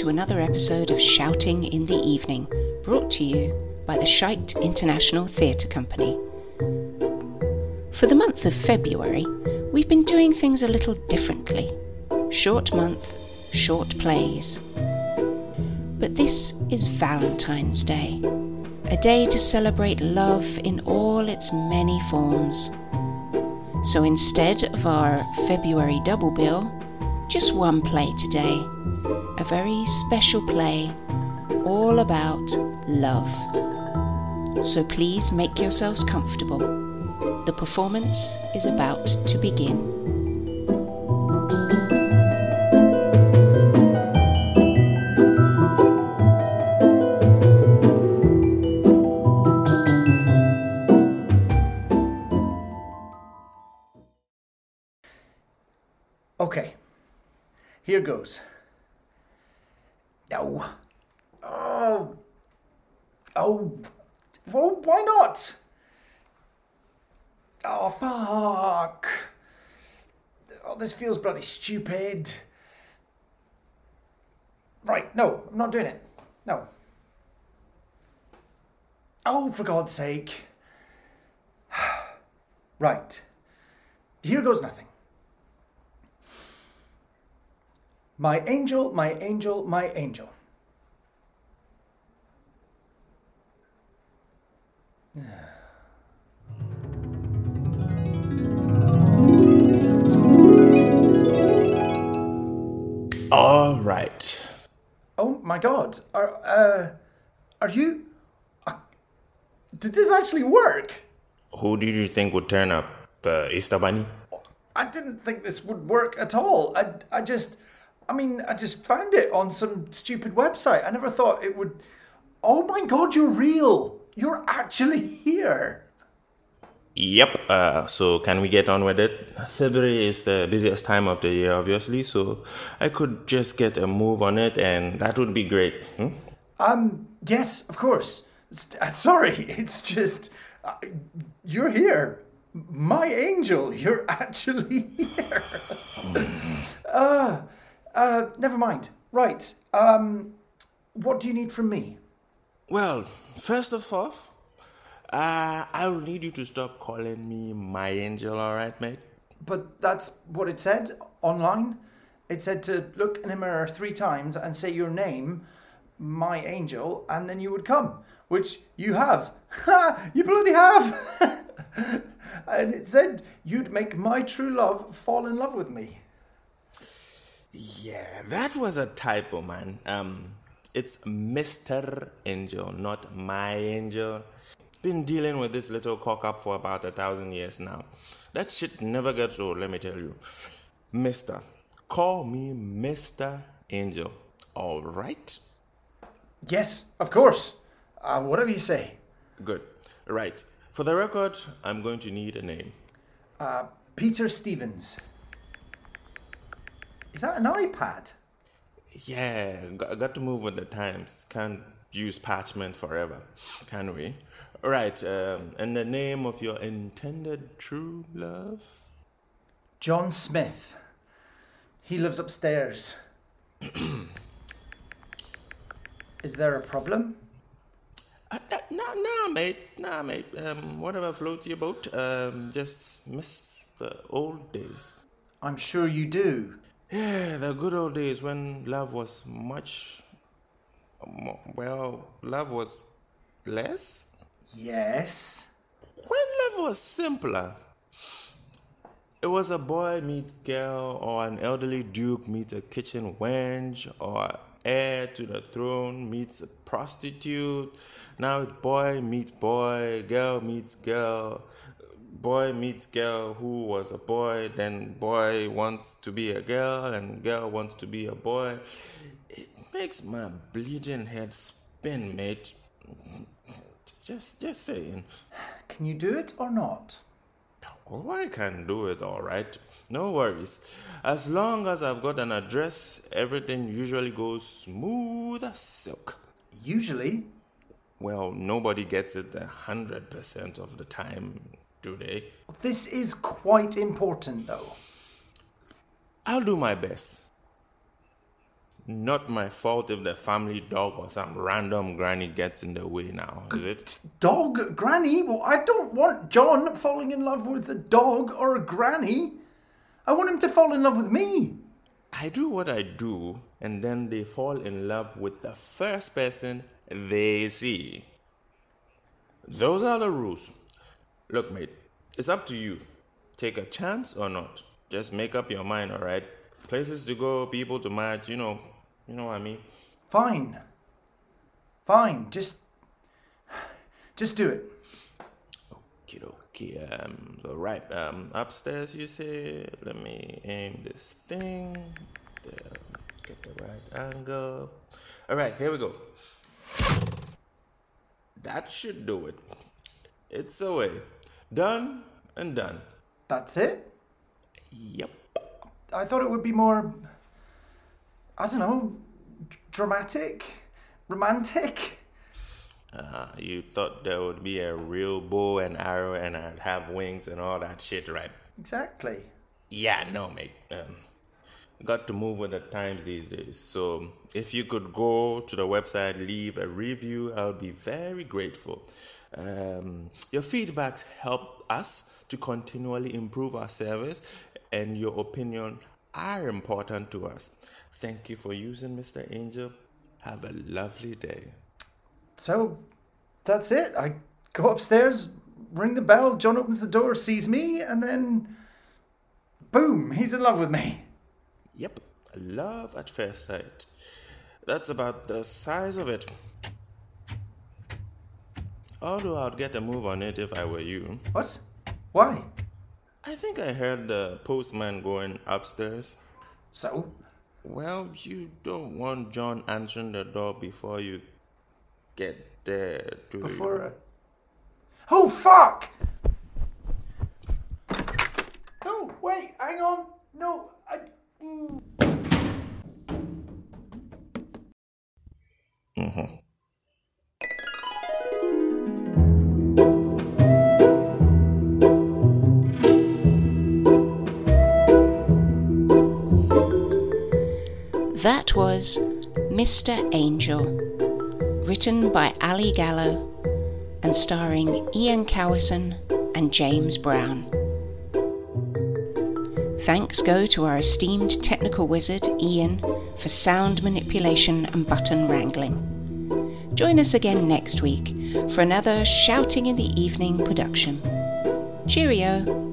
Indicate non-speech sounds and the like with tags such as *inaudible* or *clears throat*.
to another episode of Shouting in the Evening, brought to you by the Shite International Theatre Company. For the month of February, we've been doing things a little differently. Short month, short plays. But this is Valentine's Day, a day to celebrate love in all its many forms. So instead of our February double bill, just one play today. A very special play all about love. So please make yourselves comfortable. The performance is about to begin. Okay. Here goes. No. Oh. Oh. Well, why not? Oh, fuck. Oh, this feels bloody stupid. Right, no, I'm not doing it. No. Oh, for God's sake. *sighs* right. Here goes nothing. My angel, my angel, my angel. All right. Oh my God! Are uh, are you? Uh, did this actually work? Who did you think would turn up? Uh, Easter Bunny? I didn't think this would work at all. I I just, I mean, I just found it on some stupid website. I never thought it would. Oh my God! You're real. You're actually here. Yep. Uh, so can we get on with it? February is the busiest time of the year, obviously. So I could just get a move on it, and that would be great. Hmm? Um. Yes, of course. Uh, sorry, *laughs* it's just uh, you're here, my angel. *laughs* You're actually here. uh, *laughs* uh. Never mind. Right. Um. What do you need from me? Well, first of all, uh, I will need you to stop calling me my angel, all right, mate? But that's what it said online. It said to look in a mirror three times and say your name, my angel, and then you would come, which you have. *laughs* Ha! You bloody have! *laughs* and it said you'd make my true love fall in love with me. Yeah, that was a typo, man. Um, it's Mr. Angel, not my angel. Been dealing with this little cock up for about a thousand years now. That shit never gets old, let me tell you. Mr. Call me Mr. Angel. All right? Yes, of course. Uh, whatever you say. Good. Right. For the record, I'm going to need a name. Uh, Peter Stevens. Is that an iPad? Yeah, got, got to move with the times. Can't use parchment forever, can we? Right. Um, and the name of your intended true love? John Smith. He lives upstairs. *clears throat* Is there a problem? Uh, uh, nah, nah, mate. Nah, mate. Um, whatever floats your boat. Um, just miss the old days. I'm sure you do. Yeah, the good old days when love was much. mo- Well, love was less. Yes. When love was simpler. It was a boy meet girl, or an elderly duke meets a kitchen wench, or heir to the throne meets a prostitute. Now it's boy meets boy, girl meets girl, boy meets girl who was a boy, then boy wants to be a girl, and girl wants to be a boy. It makes my bleeding head spin, mate. Just, just saying. Can you do it or not? Oh, I can do it all right. No worries. As long as I've got an address, everything usually goes smooth as silk. Usually. Well, nobody gets it a hundred percent of the time, do they? This is quite important, though. I'll do my best. not my fault if the family dog or some random granny gets in the way now, is it? Dog? Granny? Well, I don't want John falling in love with a dog or a granny. I want him to fall in love with me. I do what I do, and then they fall in love with the first person they see. Those are the rules. Look, mate, it's up to you. Take a chance or not. Just make up your mind, alright? Places to go, people to match, you know, you know what I mean? Fine. Fine. Just. Just do it. Okay, okay. Um, alright, um, upstairs you say, let me aim this thing. There, get the right angle. All right, here we go. That should do it. It's away. Done and done. That's it? Yep. I thought it would be more. I don't know. Dramatic? Romantic? Uh, you thought there would be a real bow and arrow and I'd have wings and all that shit, right? Exactly. Yeah, no, mate. Um, got to move with the times these days. So if you could go to the website, leave a review, I'll be very grateful. Um, your feedbacks help us to continually improve our service, and your opinion are important to us. Thank you for using Mr. Angel. Have a lovely day. So that's it. I go upstairs, ring the bell, John opens the door, sees me, and then boom, he's in love with me. Yep, love at first sight. That's about the size of it. Although I'd get a move on it if I were you. What? Why? I think I heard the postman going upstairs. So? Well, you don't want John answering the door before you get there, do Before. you? Uh... Oh, fuck! No, wait, hang on. No, I. Mm. Mm-hmm. That was Mr. Angel, written by Ali Gallo and starring Ian Cowison and James Brown. Thanks go to our esteemed technical wizard, Ian, for sound manipulation and button wrangling. Join us again next week for another Shouting in the Evening production. Cheerio!